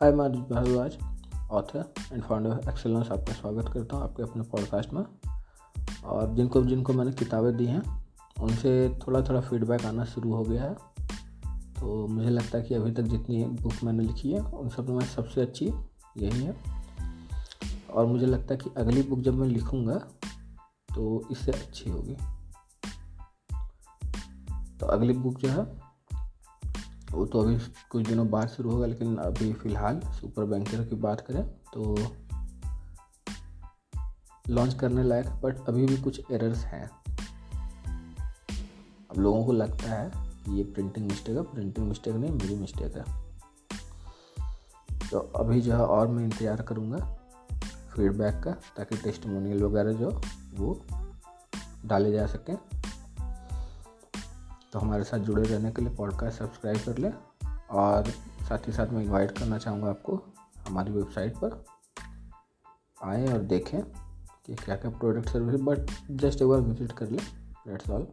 हाय मैं Aditya Bhardwaj author and founder of excellence आपका स्वागत करता हूँ आपके अपने पॉडकास्ट में। और जिनको जिनको मैंने किताबें दी हैं, उनसे थोड़ा थोड़ा फीडबैक आना शुरू हो गया है। तो मुझे लगता है कि अभी तक जितनी बुक मैंने लिखी है, उन सब में सबसे अच्छी यही है। और मुझे लगता है कि अगली बुक जब मैं लिखूँगा तो इससे अच्छी होगी। तो अगली बुक जो है वो तो अभी कुछ दिनों बाद शुरू होगा, लेकिन अभी फ़िलहाल सुपर बैंकर की बात करें तो लॉन्च करने लायक बट अभी भी कुछ एरर्स हैं। अब लोगों को लगता है कि ये प्रिंटिंग मिस्टेक है प्रिंटिंग मिस्टेक नहीं, मेरी मिस्टेक है। तो अभी जो है और मैं इंतज़ार करूँगा फीडबैक का, ताकि टेस्टमोनियल वगैरह जो वो डाले जा सकें। तो हमारे साथ जुड़े रहने के लिए पॉडकास्ट सब्सक्राइब कर लें। और साथ ही साथ मैं इनवाइट करना चाहूँगा आपको हमारी वेबसाइट पर। आएँ और देखें कि क्या क्या प्रोडक्ट सर्विस बट जस्ट एक बार विज़िट कर लें डेट्स ऑल